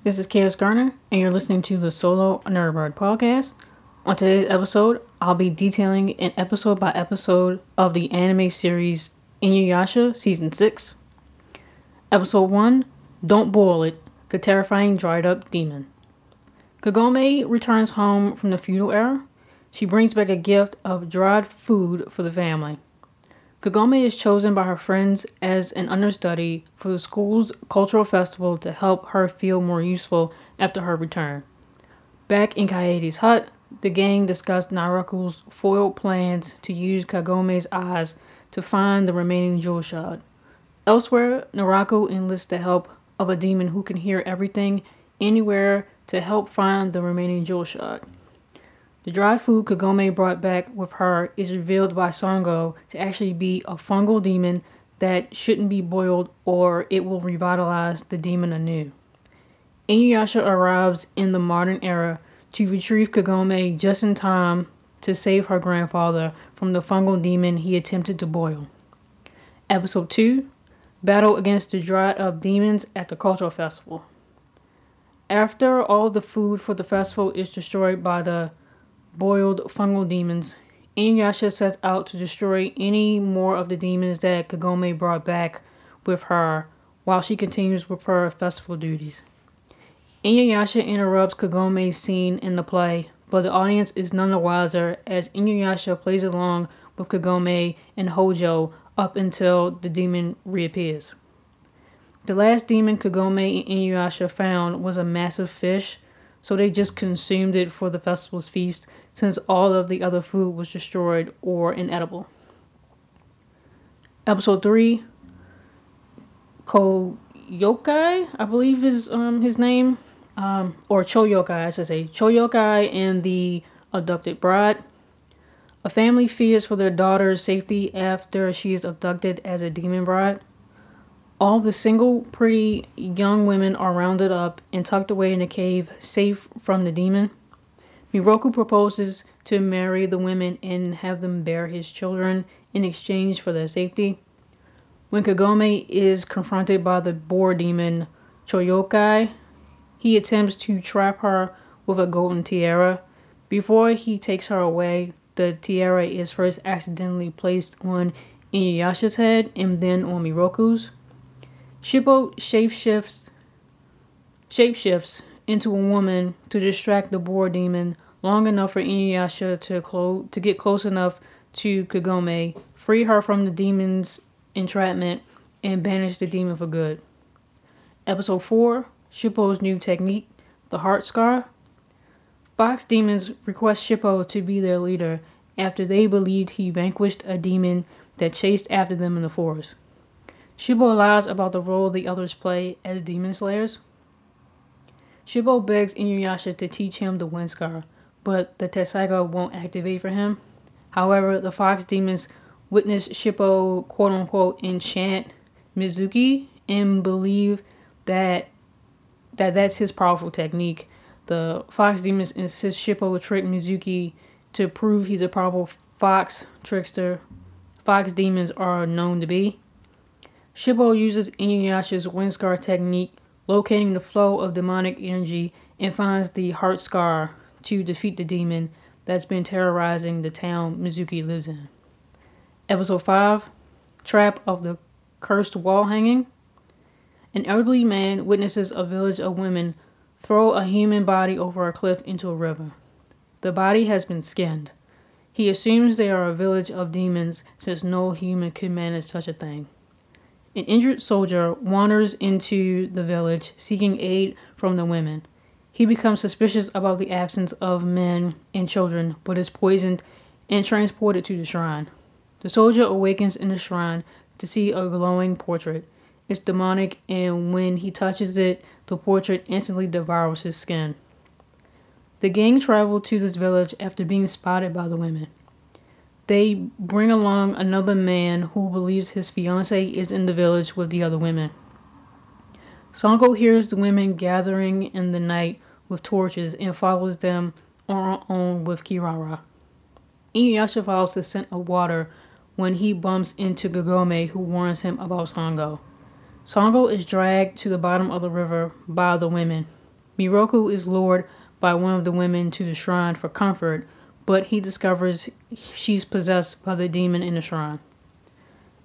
Hi, this is Chaos Garner, and you're listening to the Solo Nerdbird podcast. On today's episode, I'll be detailing an episode by episode of the anime series Inuyasha Season 6. Episode 1 Don't Boil It The Terrifying Dried Up Demon. Kagome returns home from the feudal era. She brings back a gift of dried food for the family. Kagome is chosen by her friends as an understudy for the school's cultural festival to help her feel more useful after her return. Back in Kaede's hut, the gang discussed Naraku's foiled plans to use Kagome's eyes to find the remaining jewel shard. Elsewhere, Naraku enlists the help of a demon who can hear everything anywhere to help find the remaining jewel shard. The dried food Kagome brought back with her is revealed by Sango to actually be a fungal demon that shouldn't be boiled or it will revitalize the demon anew. Inuyasha arrives in the modern era to retrieve Kagome just in time to save her grandfather from the fungal demon he attempted to boil. Episode 2 Battle against the dried up demons at the cultural festival. After all the food for the festival is destroyed by the boiled fungal demons, Inuyasha sets out to destroy any more of the demons that Kagome brought back with her while she continues with her festival duties. Inuyasha interrupts Kagome's scene in the play, but the audience is none the wiser as Inuyasha plays along with Kagome and Hojo up until the demon reappears. The last demon Kagome and Inuyasha found was a massive fish, so they just consumed it for the festival's feast since all of the other food was destroyed or inedible. Episode 3 Koyokai, I believe is um, his name, um, or Choyokai, I should say. Choyokai and the abducted bride. A family fears for their daughter's safety after she is abducted as a demon bride. All the single, pretty young women are rounded up and tucked away in a cave, safe from the demon. Miroku proposes to marry the women and have them bear his children in exchange for their safety. When Kagome is confronted by the boar demon Choyokai, he attempts to trap her with a golden tiara. Before he takes her away, the tiara is first accidentally placed on Inuyasha's head and then on Miroku's. Shippo shapeshifts shapeshifts into a woman to distract the boar demon long enough for Inuyasha to clo- to get close enough to Kagome, free her from the demon's entrapment, and banish the demon for good. Episode 4 Shippo's new technique, the Heart Scar. Fox demons request Shippo to be their leader after they believed he vanquished a demon that chased after them in the forest. Shippo lies about the role the others play as demon slayers. Shippo begs Inuyasha to teach him the Wind Scar, but the Tessaiga won't activate for him. However, the Fox demons witness Shippo quote unquote enchant Mizuki and believe that that that's his powerful technique. The Fox demons insist Shippo trick Mizuki to prove he's a powerful fox trickster. Fox demons are known to be. Shippo uses Inuyasha's wind scar technique, locating the flow of demonic energy, and finds the heart scar to defeat the demon that's been terrorizing the town Mizuki lives in. Episode 5 Trap of the Cursed Wall Hanging. An elderly man witnesses a village of women throw a human body over a cliff into a river. The body has been skinned. He assumes they are a village of demons since no human could manage such a thing. An injured soldier wanders into the village seeking aid from the women. He becomes suspicious about the absence of men and children, but is poisoned and transported to the shrine. The soldier awakens in the shrine to see a glowing portrait. It's demonic, and when he touches it, the portrait instantly devours his skin. The gang travel to this village after being spotted by the women. They bring along another man who believes his fiance is in the village with the other women. Sango hears the women gathering in the night with torches and follows them on own with Kirara. Inuyasha follows the scent of water when he bumps into Kagome who warns him about Sango. Sango is dragged to the bottom of the river by the women. Miroku is lured by one of the women to the shrine for comfort, but he discovers she's possessed by the demon in the shrine.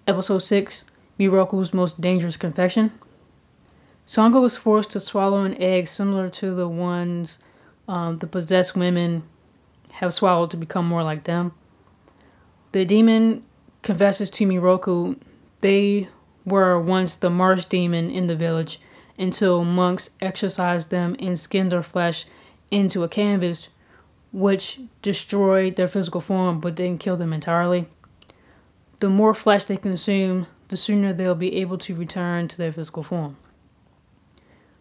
Episode 6 Miroku's Most Dangerous Confession. Sango is forced to swallow an egg similar to the ones um, the possessed women have swallowed to become more like them. The demon confesses to Miroku they were once the marsh demon in the village until monks exorcised them and skinned their flesh into a canvas, which destroyed their physical form but didn't kill them entirely. The more flesh they consume, the sooner they'll be able to return to their physical form.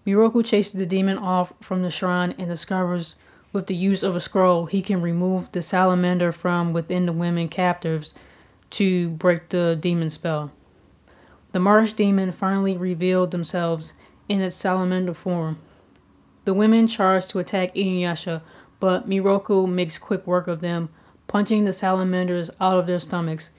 Miroku chases the demon off from the shrine and discovers with the use of a scroll he can remove the salamander from within the women captives to break the demon spell. The marsh demon finally revealed themselves in its salamander form. The women charged to attack Inuyasha, but Miroku makes quick work of them, punching the salamanders out of their stomachs.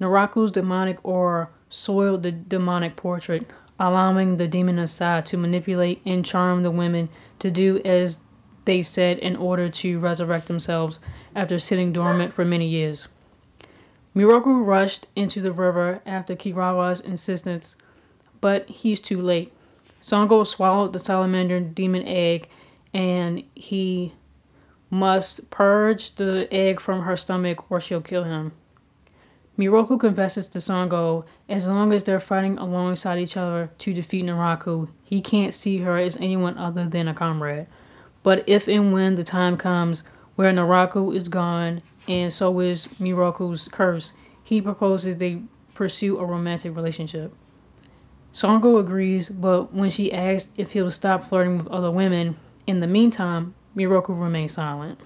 Naraku's demonic aura soiled the demonic portrait, allowing the demon Asai to manipulate and charm the women to do as they said in order to resurrect themselves after sitting dormant for many years. Miroku rushed into the river after Kirara's insistence, but he's too late. Sango swallowed the salamander demon egg and he must purge the egg from her stomach or she'll kill him. Miroku confesses to Sango as long as they're fighting alongside each other to defeat Naraku, he can't see her as anyone other than a comrade. But if and when the time comes where Naraku is gone and so is Miroku's curse, he proposes they pursue a romantic relationship. Sango agrees, but when she asks if he'll stop flirting with other women, in the meantime, Miroku remains silent.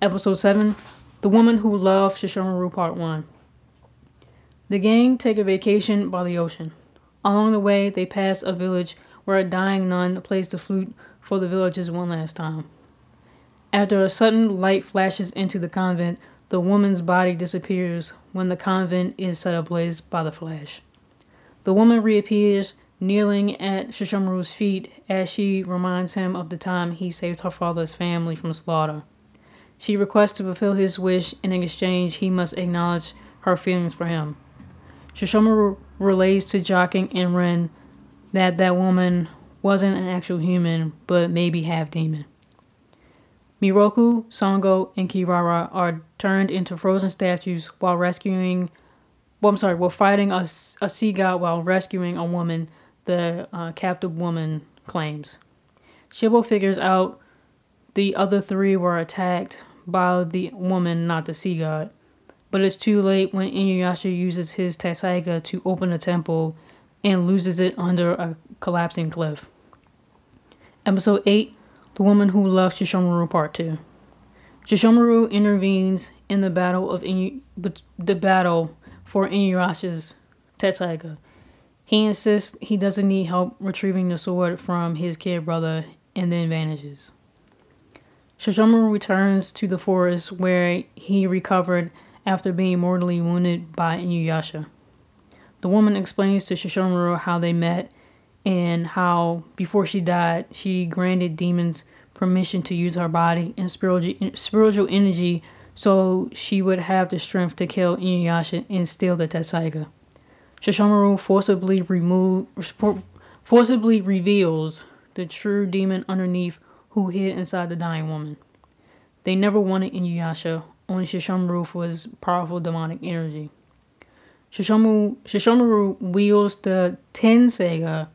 Episode 7 The Woman Who Loved Sesshomaru Part 1. The gang take a vacation by the ocean. Along the way, they pass a village where a dying nun plays the flute for the villagers one last time. After a sudden light flashes into the convent, the woman's body disappears when the convent is set ablaze by the flash. The woman reappears, kneeling at Sesshomaru's feet as she reminds him of the time he saved her father's family from slaughter. She requests to fulfill his wish, and in exchange, he must acknowledge her feelings for him. Sesshomaru relays to Jaken and Rin that that woman wasn't an actual human, but maybe half demon. Miroku, Sango, and Kirara are turned into frozen statues while rescuing. Well, I'm sorry, while fighting a, a sea god while rescuing a woman, the uh, captive woman claims. Shippo figures out the other three were attacked by the woman, not the sea god. But it's too late when Inuyasha uses his Tessaiga to open a temple and loses it under a collapsing cliff. Episode 8 the Woman Who Loved Sesshomaru Part 2. Sesshomaru intervenes in the battle of Inu- the battle for Inuyasha's Tessaiga. He insists he doesn't need help retrieving the sword from his kid brother and then vanishes. Sesshomaru returns to the forest where he recovered after being mortally wounded by Inuyasha. The woman explains to Sesshomaru how they met and how before she died, she granted demons permission to use her body and spiritual energy so she would have the strength to kill Inuyasha and steal the Tessaiga. Sesshomaru forcibly remove, forcibly reveals the true demon underneath who hid inside the dying woman. They never wanted Inuyasha, only Shishamaru for his powerful demonic energy. Shishamaru, Sesshomaru wields the Tenseiga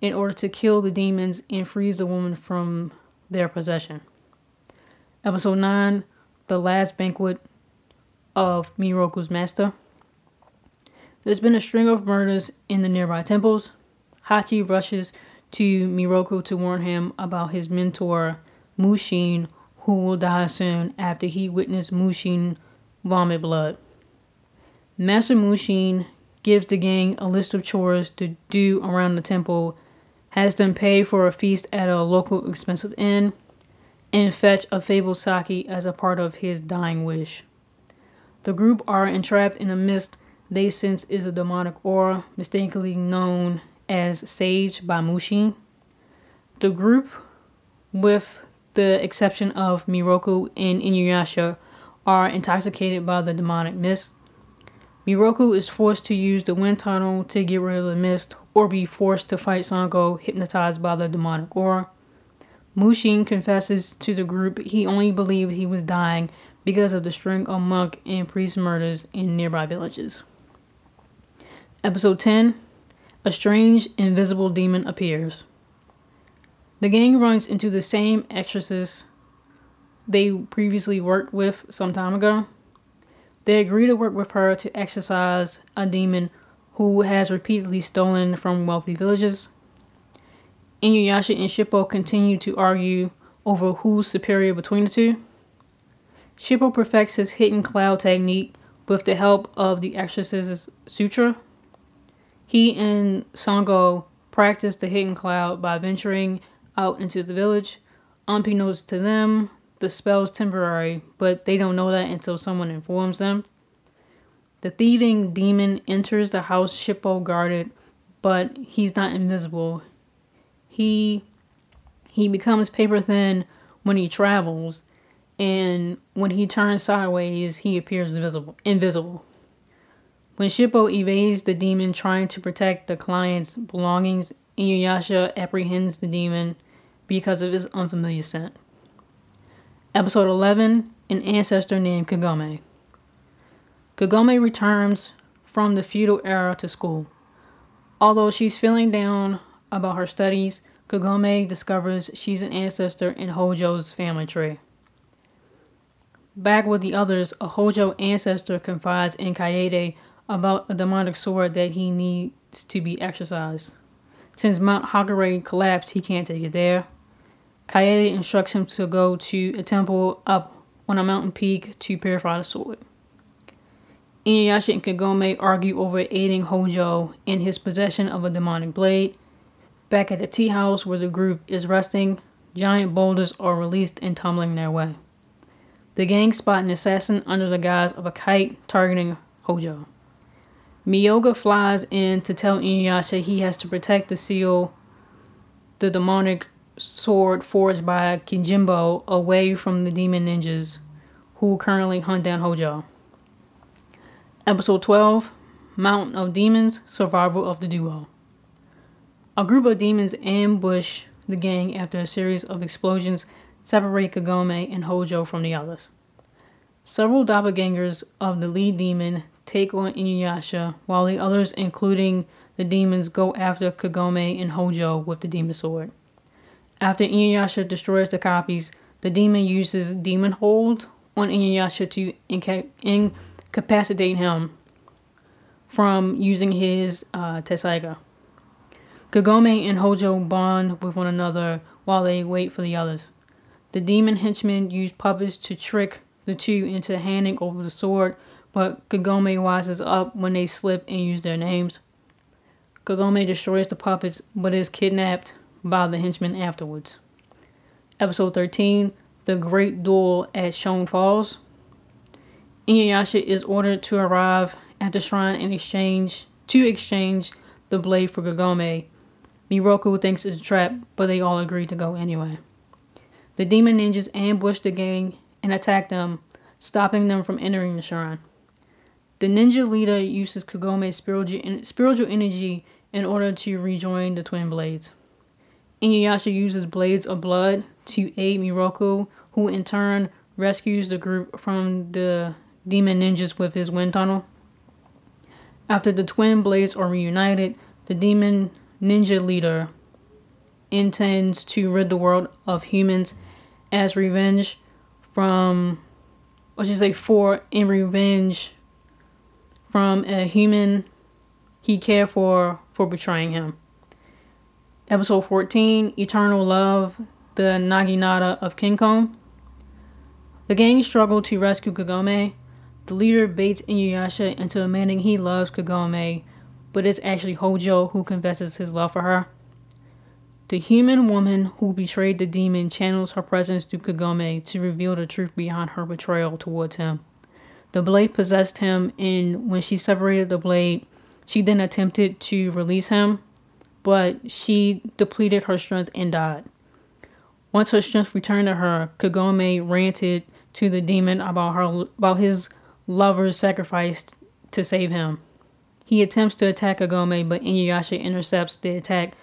in order to kill the demons and freeze the woman from their possession. Episode 9 The Last Banquet of Miroku's Master. There's been a string of murders in the nearby temples. Hachi rushes to Miroku to warn him about his mentor, Mushin, who will die soon after he witnessed Mushin vomit blood. Master Mushin gives the gang a list of chores to do around the temple has them pay for a feast at a local expensive inn, and fetch a fabled sake as a part of his dying wish. The group are entrapped in a mist they sense is a demonic aura, mistakenly known as sake by Mushin. The group, with the exception of Miroku and Inuyasha, are intoxicated by the demonic mist. Miroku is forced to use the wind tunnel to get rid of the mist or be forced to fight Sango hypnotized by the demonic aura. Mushin confesses to the group he only believed he was dying because of the string of monk and priest murders in nearby villages. Episode 10 A strange, invisible demon appears. The gang runs into the same exorcist they previously worked with some time ago. They agree to work with her to exorcise a demon who has repeatedly stolen from wealthy villages. Inuyasha and Shippo continue to argue over who's superior between the two. Shippo perfects his hidden cloud technique with the help of the exorcist's sutra. He and Sango practice the hidden cloud by venturing out into the village. Unbeknownst to them, the spell's temporary, but they don't know that until someone informs them. The thieving demon enters the house Shippo guarded, but he's not invisible. He he becomes paper thin when he travels, and when he turns sideways, he appears invisible. Invisible. When Shippo evades the demon trying to protect the client's belongings, Inuyasha apprehends the demon because of his unfamiliar scent. Episode 11 An ancestor named Kagome. Kagome returns from the feudal era to school. Although she's feeling down about her studies, Kagome discovers she's an ancestor in Hojo's family tree. Back with the others, a Hojo ancestor confides in Kaede about a demonic sword that he needs to be exorcised. Since Mount Hagare collapsed, he can't take it there. Kaede instructs him to go to a temple up on a mountain peak to purify the sword. Inuyasha and Kagome argue over aiding Hojo in his possession of a demonic blade. Back at the tea house where the group is resting, giant boulders are released and tumbling their way. The gang spot an assassin under the guise of a kite targeting Hojo. Miyoga flies in to tell Inuyasha he has to protect the seal, the demonic sword forged by Kijimbo away from the demon ninjas who currently hunt down Hojo. Episode 12 Mountain of Demons Survival of the Duo. A group of demons ambush the gang after a series of explosions separate Kagome and Hojo from the others. Several doppelgangers of the lead demon take on Inuyasha, while the others, including the demons, go after Kagome and Hojo with the demon sword. After Inuyasha destroys the copies, the demon uses Demon Hold on Inuyasha to inca- incapacitate him from using his uh, Tessaiga. Kagome and Hojo bond with one another while they wait for the others. The demon henchmen use puppets to trick the two into handing over the sword, but Kagome rises up when they slip and use their names. Kagome destroys the puppets but is kidnapped by the henchmen afterwards. Episode 13 The Great Duel at Shone Falls. Inuyasha is ordered to arrive at the shrine and exchange to exchange the blade for Kagome. Miroku thinks it's a trap, but they all agree to go anyway. The demon ninjas ambush the gang and attack them, stopping them from entering the shrine. The ninja leader uses Kagome's spiritual, energy in order to rejoin the twin blades. Inuyasha uses Blades of Blood to aid Miroku, who in turn rescues the group from the demon ninjas with his wind tunnel. After the twin blades are reunited, the demon ninja leader intends to rid the world of humans as revenge from, what should I say, for in revenge from a human he cared for for betraying him. Episode 14 Eternal Love, the Naginata of King Kong. The gang struggle to rescue Kagome. The leader baits Inuyasha into admitting he loves Kagome, but it's actually Hojo who confesses his love for her. The human woman who betrayed the demon channels her presence through Kagome to reveal the truth behind her betrayal towards him. The blade possessed him, and when she separated the blade, she then attempted to release him, but she depleted her strength and died. Once her strength returned to her, Kagome ranted to the demon about her about his lover's sacrifice to save him. He attempts to attack Kagome, but Inuyasha intercepts the attack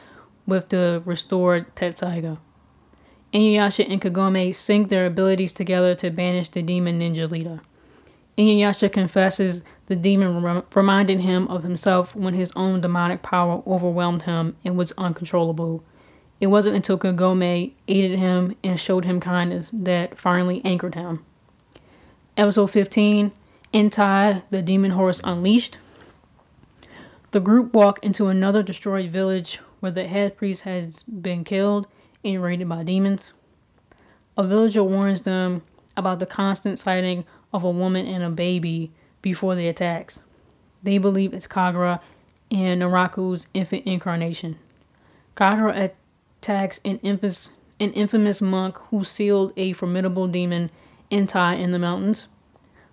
with the restored Tessaiga. Inuyasha and Kagome sync their abilities together to banish the demon ninja leader. Inuyasha confesses the demon rem- reminded him of himself when his own demonic power overwhelmed him and was uncontrollable. It wasn't until Kagome aided him and showed him kindness that finally anchored him. Episode 15 Entai, the Demon Horse Unleashed. The group walk into another destroyed village where the head priest has been killed and raided by demons. A villager warns them about the constant sighting of a woman and a baby before the attacks. They believe it's Kagura and Naraku's infant incarnation. Kagura attacks an infamous, an infamous monk who sealed a formidable demon Entai in the mountains.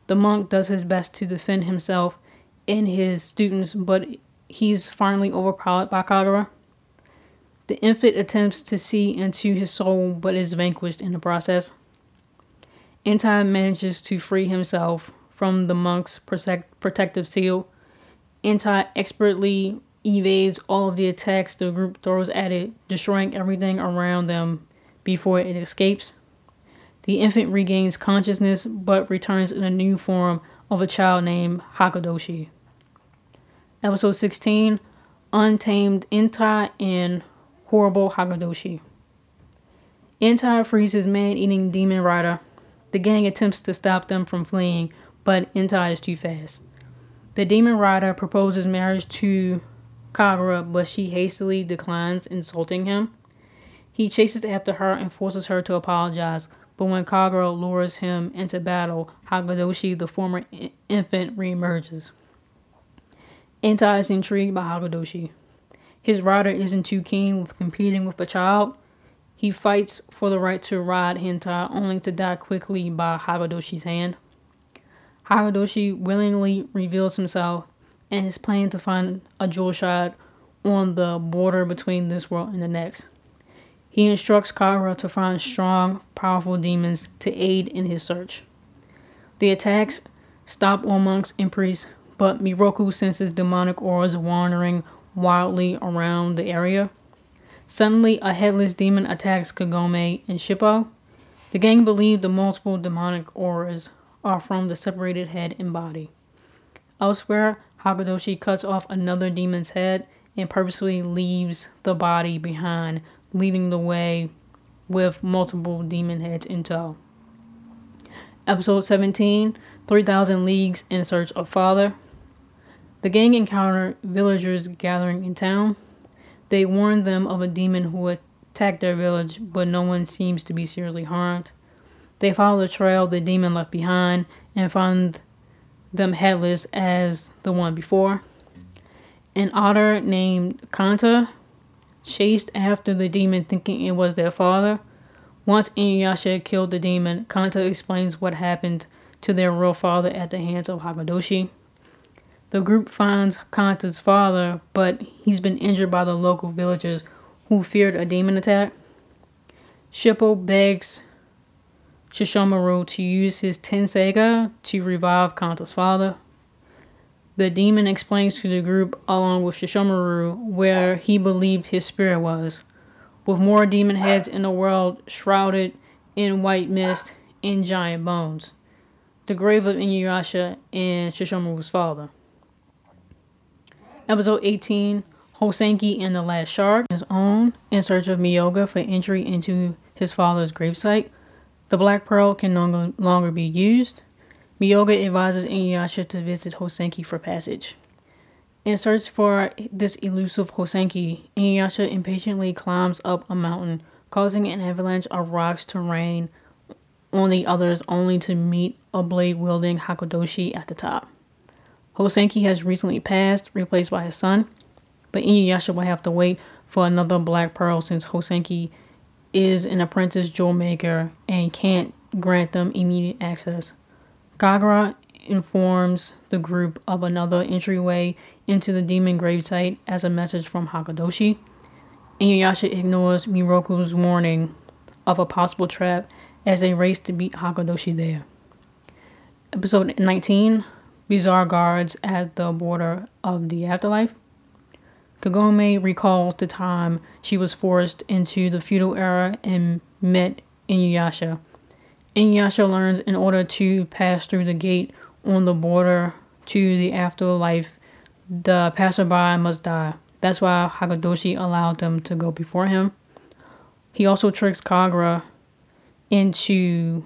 The monk does his best to defend himself and his students, but he's finally overpowered by Kagura. The infant attempts to see into his soul but is vanquished in the process. Entai manages to free himself from the monk's protect- protective seal. Entai expertly evades all of the attacks the group throws at it, destroying everything around them before it escapes. The infant regains consciousness but returns in a new form of a child named Hakadoshi. Episode 16 Untamed Entai and horrible Hakadoshi. Entai frees his man eating demon rider. The gang attempts to stop them from fleeing, but Entai is too fast. The demon rider proposes marriage to Kagura, but she hastily declines, insulting him. He chases after her and forces her to apologize, but when Kagura lures him into battle, Hagadoshi, the former infant, reemerges. Entai is intrigued by Hagadoshi. His rider isn't too keen with competing with a child. He fights for the right to ride Entai only to die quickly by Hakadoshi's hand. Hakadoshi willingly reveals himself and his plan to find a jewel shard on the border between this world and the next. He instructs Kagura to find strong, powerful demons to aid in his search. The attacks stop all monks and priests, but Miroku senses demonic auras wandering wildly around the area. Suddenly, a headless demon attacks Kagome and Shippo. The gang believe the multiple demonic auras are from the separated head and body. Elsewhere, Hakadoshi cuts off another demon's head and purposely leaves the body behind, leading the way with multiple demon heads in tow. Episode 17 3000 Leagues in Search of Father. The gang encounter villagers gathering in town. They warn them of a demon who attacked their village, but no one seems to be seriously harmed. They follow the trail the demon left behind and find them headless as the one before. An otter named Kanta chased after the demon thinking it was their father. Once Inuyasha killed the demon, Kanta explains what happened to their real father at the hands of Hakadoshi. The group finds Kanta's father, but he's been injured by the local villagers who feared a demon attack. Shippo begs Sesshomaru to use his Tenseiga to revive Kanta's father. The demon explains to the group, along with Sesshomaru, where he believed his spirit was. With more demon heads in the world shrouded in white mist and giant bones. The grave of Inuyasha and Sesshomaru's father. Episode 18 Hoseki and the Last Shard is on in search of Miyoga for entry into his father's gravesite. The Black Pearl can no longer be used. Miyoga advises Inuyasha to visit Hoseki for passage. In search for this elusive Hoseki, Inuyasha impatiently climbs up a mountain, causing an avalanche of rocks to rain on the others only to meet a blade wielding Hakadoshi at the top. Hoseki has recently passed, replaced by his son, but Inuyasha will have to wait for another Black Pearl since Hoseki is an apprentice jewel maker and can't grant them immediate access. Kagura informs the group of another entryway into the demon gravesite as a message from Hakadoshi. Inuyasha ignores Miroku's warning of a possible trap as they race to beat Hakudoshi there. Episode 19 Bizarre Guards at the Border of the Afterlife. Kagome recalls the time she was forced into the feudal era and met Inuyasha. Inuyasha learns in order to pass through the gate on the border to the afterlife, the passerby must die. That's why Hakudoshi allowed them to go before him. He also tricks Kagura into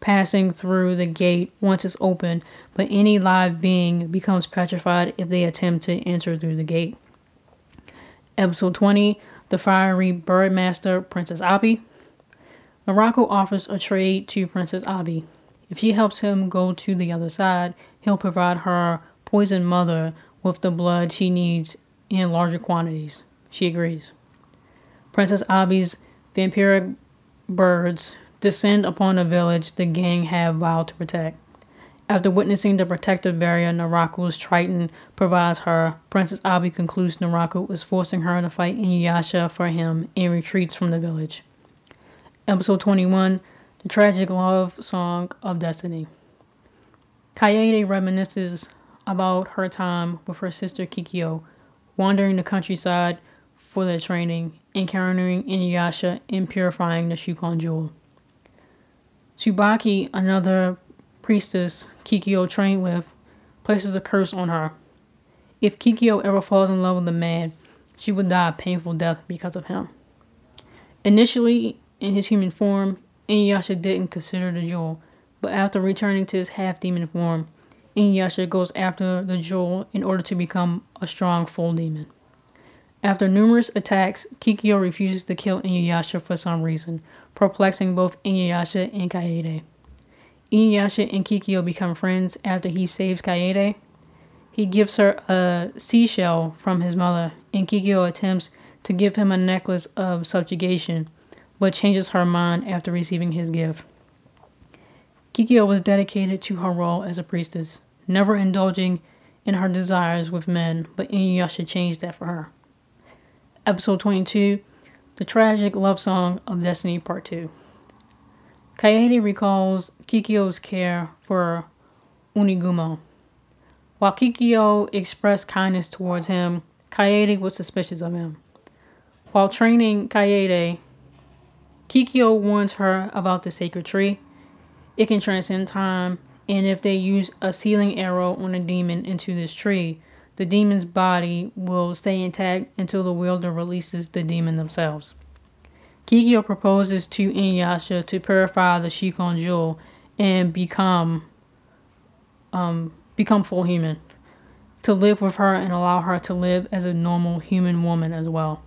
passing through the gate once it's open, but any live being becomes petrified if they attempt to enter through the gate. Episode 20 The Fiery Birdmaster Princess Abi. Morocco offers a trade to Princess Abi. If she helps him go to the other side, he'll provide her poisoned mother with the blood she needs in larger quantities. She agrees. Princess Abi's vampiric birds descend upon a village the gang have vowed to protect. After witnessing the protective barrier Naraku's Triton provides her, Princess Abi concludes Naraku is forcing her to fight Inuyasha for him and retreats from the village. Episode 21 The Tragic Love Song of Destiny. Kaede reminisces about her time with her sister Kikyo, wandering the countryside for their training, encountering Inuyasha, and purifying the Shikon Jewel. Tsubaki, another priestess Kikyo trained with, places a curse on her. If Kikyo ever falls in love with a man, she would die a painful death because of him. Initially, in his human form, Inuyasha didn't consider the jewel, but after returning to his half demon form, Inuyasha goes after the jewel in order to become a strong full demon. After numerous attacks, Kikyo refuses to kill Inuyasha for some reason, perplexing both Inuyasha and Kaede. Inuyasha and Kikyo become friends after he saves Kaede. He gives her a seashell from his mother, and Kikyo attempts to give him a necklace of subjugation, but changes her mind after receiving his gift. Kikyo was dedicated to her role as a priestess, never indulging in her desires with men, but Inuyasha changed that for her. Episode 22 The Tragic Love Song of Destiny Part 2. Kaede recalls Kikyo's care for Unigumo. While Kikyo expressed kindness towards him, Kaede was suspicious of him. While training Kaede, Kikyo warns her about the sacred tree. It can transcend time, and if they use a sealing arrow on a demon into this tree, the demon's body will stay intact until the wielder releases the demon themselves. Kikyo proposes to Inuyasha to purify the Shikon Jewel and become um, become full human, to live with her and allow her to live as a normal human woman as well.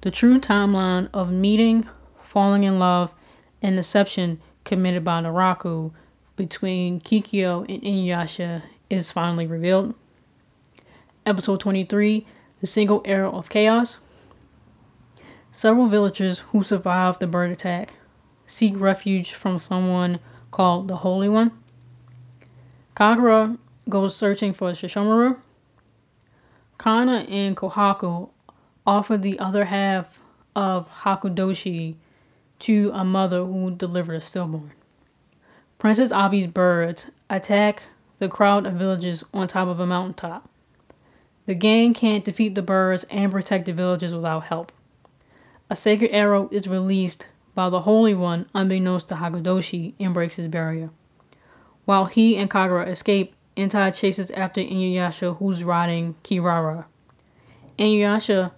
The true timeline of meeting, falling in love, and deception committed by Naraku between Kikyo and Inuyasha is finally revealed. Episode 23 The Single Arrow of Chaos. Several villagers who survived the bird attack seek refuge from someone called the Holy One. Kagura goes searching for Shishomaru. Kana and Kohaku offer the other half of Hakudoshi to a mother who delivered a stillborn. Princess Abi's birds attack the crowd of villagers on top of a mountaintop. The gang can't defeat the birds and protect the villages without help. A sacred arrow is released by the Holy One unbeknownst to Hakudoshi and breaks his barrier. While he and Kagura escape, Entai chases after Inuyasha who's riding Kirara. Inuyasha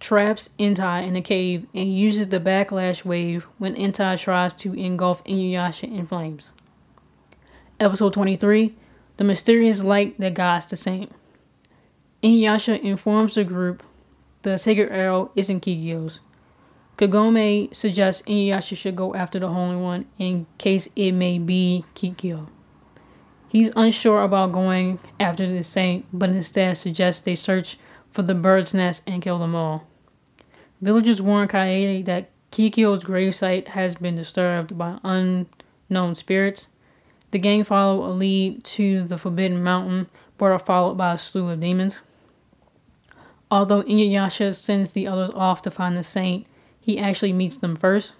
traps Entai in a cave and uses the backlash wave when Entai tries to engulf Inuyasha in flames. Episode 23 The Mysterious Light That Guides the Saint. Inuyasha informs the group the sacred arrow isn't Kikyo's. Kagome suggests Inuyasha should go after the Holy One in case it may be Kikyo. He's unsure about going after the saint, but instead suggests they search for the bird's nest and kill them all. Villagers warn Kaede that Kikyo's gravesite has been disturbed by unknown spirits. The gang follow a lead to the Forbidden Mountain, but are followed by a slew of demons. Although Inuyasha sends the others off to find the saint, he actually meets them first.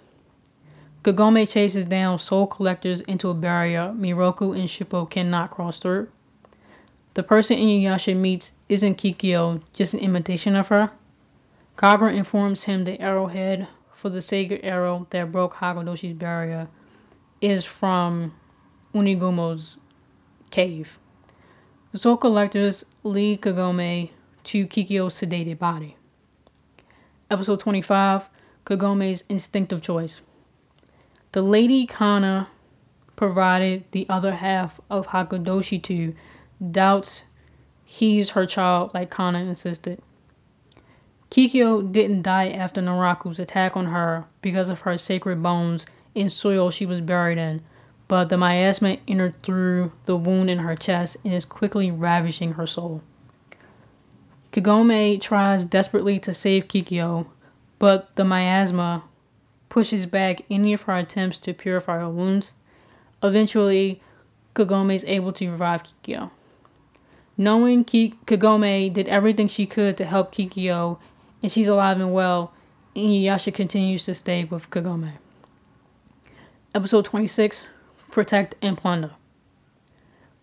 Kagome chases down soul collectors into a barrier Miroku and Shippo cannot cross through. The person Inuyasha meets isn't Kikyo, just an imitation of her. Kagura informs him the arrowhead for the sacred arrow that broke Hakudoshi's barrier is from Unigumo's cave. The soul collectors lead Kagome to Kikyo's sedated body. Episode 25 Kagome's instinctive choice. The Lady Kana provided the other half of Hakadoshi to doubts he's her child like Kana insisted. Kikyo didn't die after Naraku's attack on her because of her sacred bones in soil she was buried in, but the miasma entered through the wound in her chest and is quickly ravishing her soul. Kagome tries desperately to save Kikyo, but the miasma pushes back any of her attempts to purify her wounds. Eventually, Kagome is able to revive Kikyo. Knowing Ki- Kagome did everything she could to help Kikyo and she's alive and well, Inuyasha continues to stay with Kagome. Episode 26 Protect and Plunder.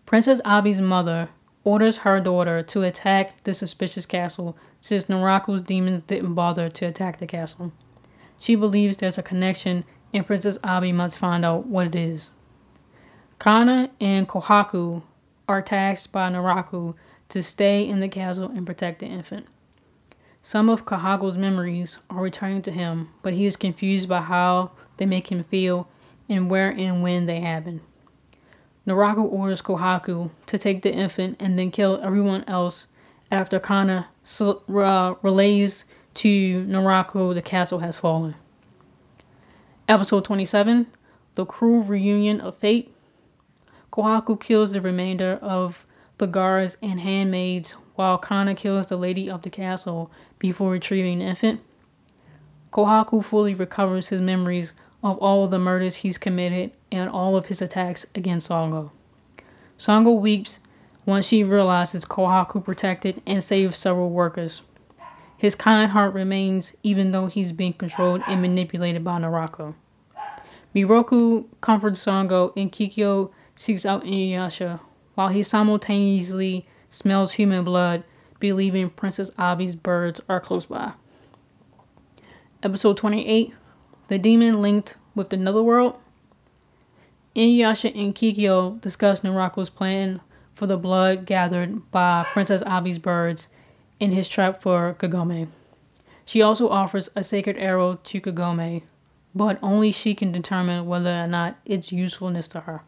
Princess Abi's mother orders her daughter to attack the suspicious castle since Naraku's demons didn't bother to attack the castle. She believes there's a connection and Princess Abi must find out what it is. Kana and Kohaku are tasked by Naraku to stay in the castle and protect the infant. Some of Kohaku's memories are returning to him, but he is confused by how they make him feel and where and when they happen. Naraku orders Kohaku to take the infant and then kill everyone else after Kana uh, relays to Naraku the castle has fallen. Episode 27 The Cruel Reunion of Fate. Kohaku kills the remainder of the guards and handmaids while Kana kills the lady of the castle before retrieving the infant. Kohaku fully recovers his memories of all of the murders he's committed and all of his attacks against Sango. Sango weeps once she realizes Kohaku protected and saved several workers. His kind heart remains even though he's being controlled and manipulated by Naraku. Miroku comforts Sango and Kikyo seeks out Inuyasha while he simultaneously smells human blood, believing Princess Abi's birds are close by. Episode 28 The Demon Linked with the Netherworld. Inuyasha and Kikyo discuss Naraku's plan for the blood gathered by Princess Abi's birds in his trap for Kagome. She also offers a sacred arrow to Kagome, but only she can determine whether or not its usefulness to her.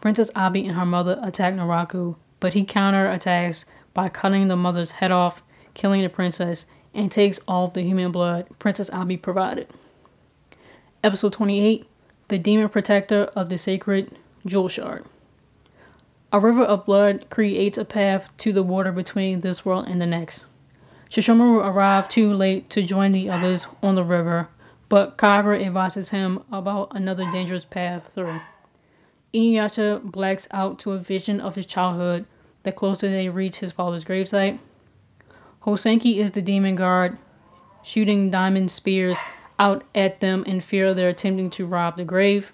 Princess Abi and her mother attack Naraku, but he counterattacks by cutting the mother's head off, killing the princess, and takes all the human blood Princess Abi provided. Episode 28 The Demon Protector of the Sacred Jewel Shard. A river of blood creates a path to the water between this world and the next. Sesshomaru arrived too late to join the others on the river, but Kagura advises him about another dangerous path through. Inuyasha blacks out to a vision of his childhood the closer they reach his father's gravesite. Hosenki is the demon guard, shooting diamond spears out at them in fear they're attempting to rob the grave.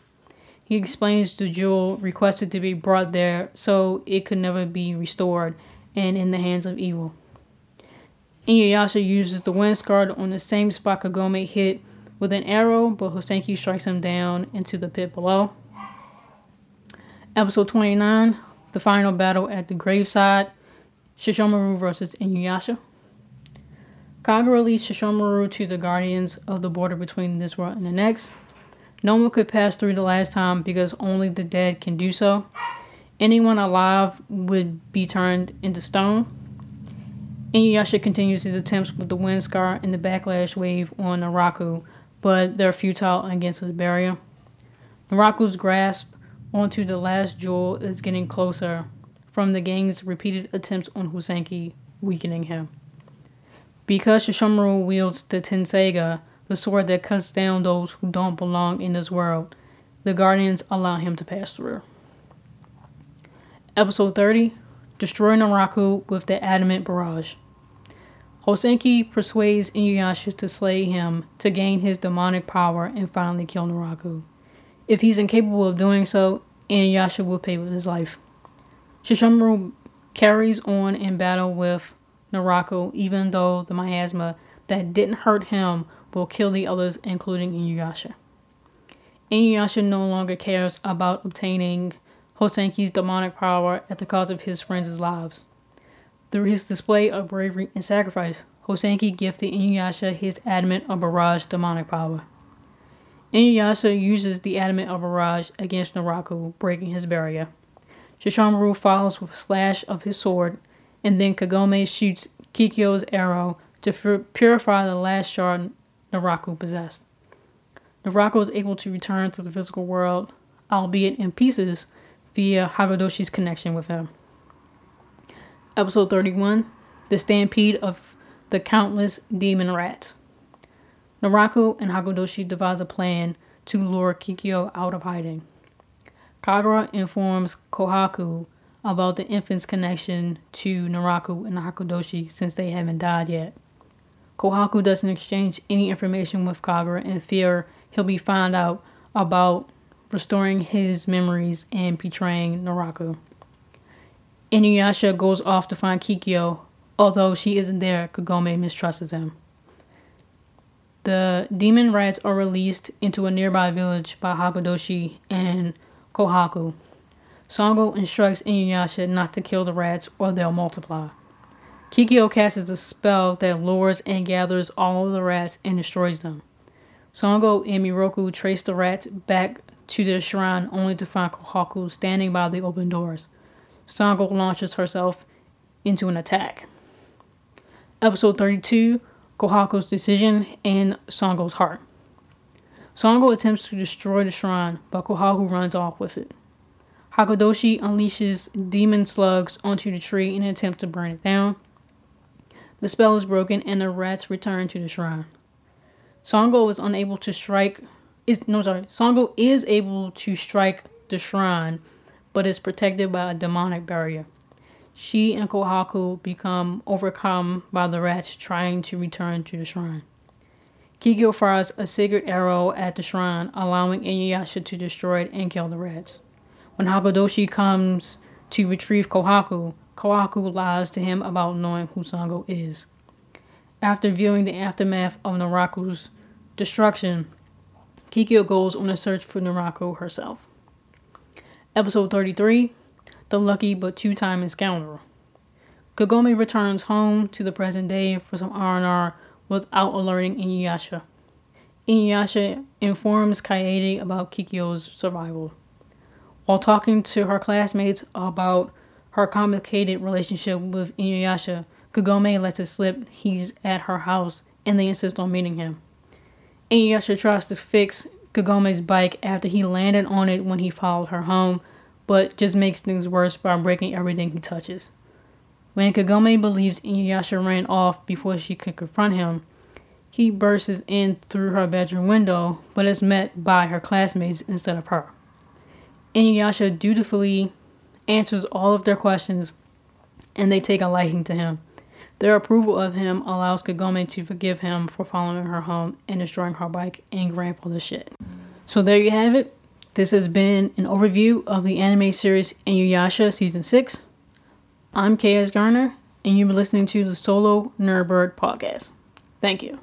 He explains the jewel requested to be brought there so it could never be restored and in the hands of evil. Inuyasha uses the wind scar on the same spot Kagome hit with an arrow, but Hosenki strikes him down into the pit below. Episode 29 The final battle at the graveside Sesshomaru versus Inuyasha. Kagura leads Sesshomaru to the guardians of the border between this world and the next. No one could pass through the last time because only the dead can do so. Anyone alive would be turned into stone. Inuyasha continues his attempts with the wind scar and the backlash wave on Naraku, but they're futile against his barrier. Naraku's grasp onto the last jewel is getting closer from the gang's repeated attempts on Hosenki, weakening him. Because Sesshomaru wields the Tenseiga, the sword that cuts down those who don't belong in this world, the Guardians allow him to pass through. Episode 30 Destroy Naraku with the Adamant Barrage. Hosenki persuades Inuyasha to slay him to gain his demonic power and finally kill Naraku. If he's incapable of doing so, Inuyasha will pay with his life. Sesshomaru carries on in battle with Naraku, even though the miasma that didn't hurt him will kill the others, including Inuyasha. Inuyasha no longer cares about obtaining Hosenki's demonic power at the cost of his friends' lives. Through his display of bravery and sacrifice, Hosenki gifted Inuyasha his adamant of barrage demonic power. Inuyasha uses the adamant of barrage against Naraku, breaking his barrier. Sesshomaru follows with a slash of his sword, and then Kagome shoots Kikyo's arrow to purify the last shard Naraku possessed. Naraku is able to return to the physical world, albeit in pieces, via Hakudoshi's connection with him. Episode 31 The Stampede of the Countless Demon Rats. Naraku and Hakudoshi devise a plan to lure Kikyo out of hiding. Kagura informs Kohaku about the infant's connection to Naraku and Hakudoshi since they haven't died yet. Kohaku doesn't exchange any information with Kagura in fear he'll be found out about restoring his memories and betraying Naraku. Inuyasha goes off to find Kikyo, although she isn't there, Kagome mistrusts him. The demon rats are released into a nearby village by Hakudoshi and Kohaku. Sango instructs Inuyasha not to kill the rats or they'll multiply. Kikyo casts a spell that lures and gathers all of the rats and destroys them. Sango and Miroku trace the rats back to their shrine only to find Kohaku standing by the open doors. Sango launches herself into an attack. Episode 32 Kohaku's Decision and Sango's Heart. Sango attempts to destroy the shrine, but Kohaku runs off with it. Hakudoshi unleashes demon slugs onto the tree in an attempt to burn it down. The spell is broken and the rats return to the shrine. Songo is unable to strike is no sorry, Songo is able to strike the shrine, but is protected by a demonic barrier. She and Kohaku become overcome by the rats trying to return to the shrine. Kikyo fires a sacred arrow at the shrine, allowing Inuyasha to destroy it and kill the rats. When Hakudoshi comes to retrieve Kohaku, Kohaku lies to him about knowing who Sango is. After viewing the aftermath of Naraku's destruction, Kikyo goes on a search for Naraku herself. Episode 33 The Lucky but Two-Timing Scoundrel. Kagome returns home to the present day for some R&R without alerting Inuyasha. Inuyasha informs Kaede about Kikyo's survival. While talking to her classmates about her complicated relationship with Inuyasha, Kagome lets it slip he's at her house and they insist on meeting him. Inuyasha tries to fix Kagome's bike after he landed on it when he followed her home, but just makes things worse by breaking everything he touches. When Kagome believes Inuyasha ran off before she could confront him, he bursts in through her bedroom window, but is met by her classmates instead of her. Inuyasha dutifully answers all of their questions, and they take a liking to him. Their approval of him allows Kagome to forgive him for following her home and destroying her bike and grandfather's shit. So there you have it. This has been an overview of the anime series Inuyasha Season 6. I'm KS Garner, and you've been listening to the Solo Nerdbird podcast. Thank you.